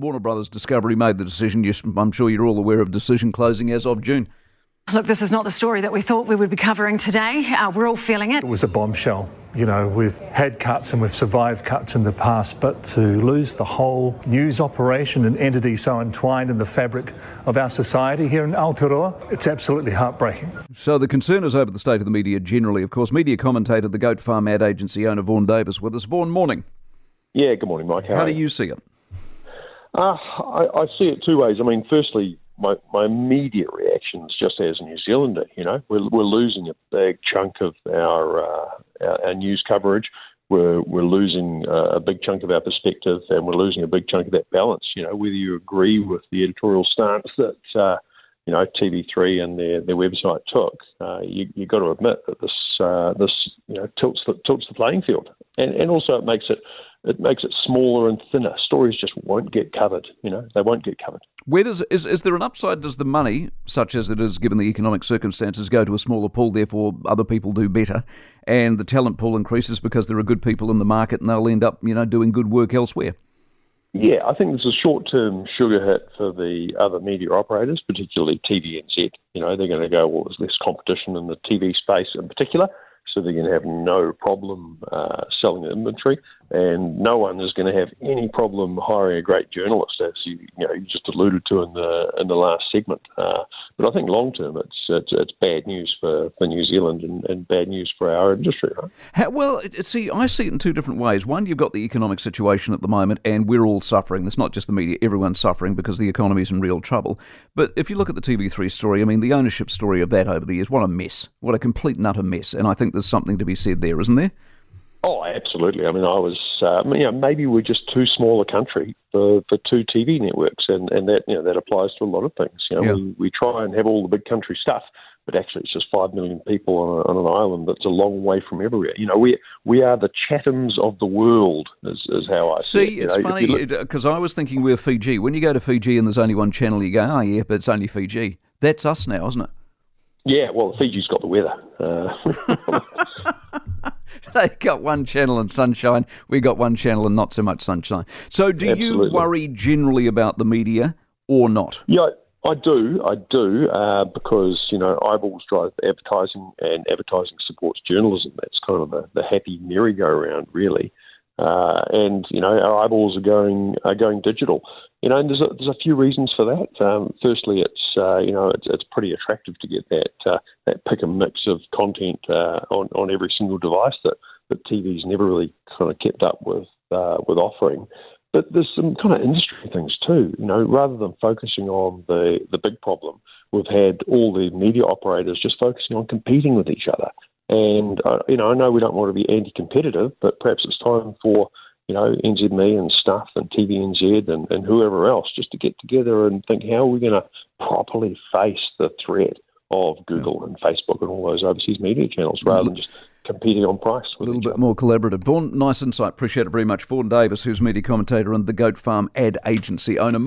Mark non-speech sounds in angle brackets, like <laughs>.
Warner Brothers Discovery made the decision. Yes, I'm sure you're all aware of decision closing as of June. Look, this is not the story that we thought we would be covering today. Uh, we're all feeling it. It was a bombshell. You know, we've had cuts and we've survived cuts in the past, but to lose the whole news operation and entity so entwined in the fabric of our society here in Aotearoa, it's absolutely heartbreaking. So the concern is over the state of the media generally. Of course, media commentator, the Goat Farm ad agency owner Vaughan Davis with us. Vaughan, morning. Yeah, good morning, Mike. How, How do you see it? Uh, I, I see it two ways. I mean, firstly, my, my immediate reaction is just as a New Zealander, you know, we're, we're losing a big chunk of our, uh, our, our, news coverage. We're, we're losing uh, a big chunk of our perspective and we're losing a big chunk of that balance. You know, whether you agree with the editorial stance that, uh, you know, TV3 and their, their website took, uh, you, you've got to admit that this, uh, this you know, tilts the, tilts the playing field. And, and also it makes it it makes it smaller and thinner. Stories just won't get covered. You know, they won't get covered. Where does is is there an upside? Does the money, such as it is given the economic circumstances, go to a smaller pool? Therefore, other people do better, and the talent pool increases because there are good people in the market, and they'll end up, you know, doing good work elsewhere. Yeah, I think there's a short-term sugar hit for the other media operators, particularly TVNZ. You know, they're going to go, well, there's less competition in the TV space in particular so they're going to have no problem uh, selling inventory, and no one is going to have any problem hiring a great journalist, as you, you know you just alluded to in the in the last segment. Uh, but I think long term, it's, it's, it's bad news for, for New Zealand and, and bad news for our industry. Right? How, well, see, I see it in two different ways. One, you've got the economic situation at the moment, and we're all suffering. It's not just the media; everyone's suffering because the economy is in real trouble. But if you look at the TV3 story, I mean, the ownership story of that over the years, what a mess! What a complete and utter mess! And I think there's something to be said there, isn't there? Oh, absolutely. I mean, I was, uh, you know, maybe we're just too small a country for, for two TV networks, and, and that you know that applies to a lot of things. You know, yeah. we, we try and have all the big country stuff, but actually it's just five million people on, a, on an island that's a long way from everywhere. You know, we we are the Chathams of the world, is, is how I see. See, it's know, funny because I was thinking we're Fiji. When you go to Fiji and there's only one channel, you go, oh yeah, but it's only Fiji. That's us now, isn't it? Yeah, well, Fiji's got the weather. Uh, <laughs> <laughs> <laughs> they got one channel and sunshine. We got one channel and not so much sunshine. So, do Absolutely. you worry generally about the media or not? Yeah, I do. I do uh, because you know eyeballs drive advertising, and advertising supports journalism. That's kind of the, the happy merry-go-round, really. Uh, and you know our eyeballs are going are going digital. You know, and there's a, there's a few reasons for that. Um, firstly, it's uh, you know it's, it's pretty attractive to get that uh, that pick and mix of content uh, on on every single device that that TV's never really kind of kept up with uh, with offering. But there's some kind of industry things too. You know, rather than focusing on the the big problem, we've had all the media operators just focusing on competing with each other. And uh, you know, I know we don't want to be anti-competitive, but perhaps it's time for you know NZME and Stuff and TVNZ and, and whoever else just to get together and think how are we going to properly face the threat of Google and Facebook and all those overseas media channels rather than just competing on price. A little bit other. more collaborative. Vaughan, nice insight. Appreciate it very much. Vaughan Davis, who's media commentator and the Goat Farm ad agency owner.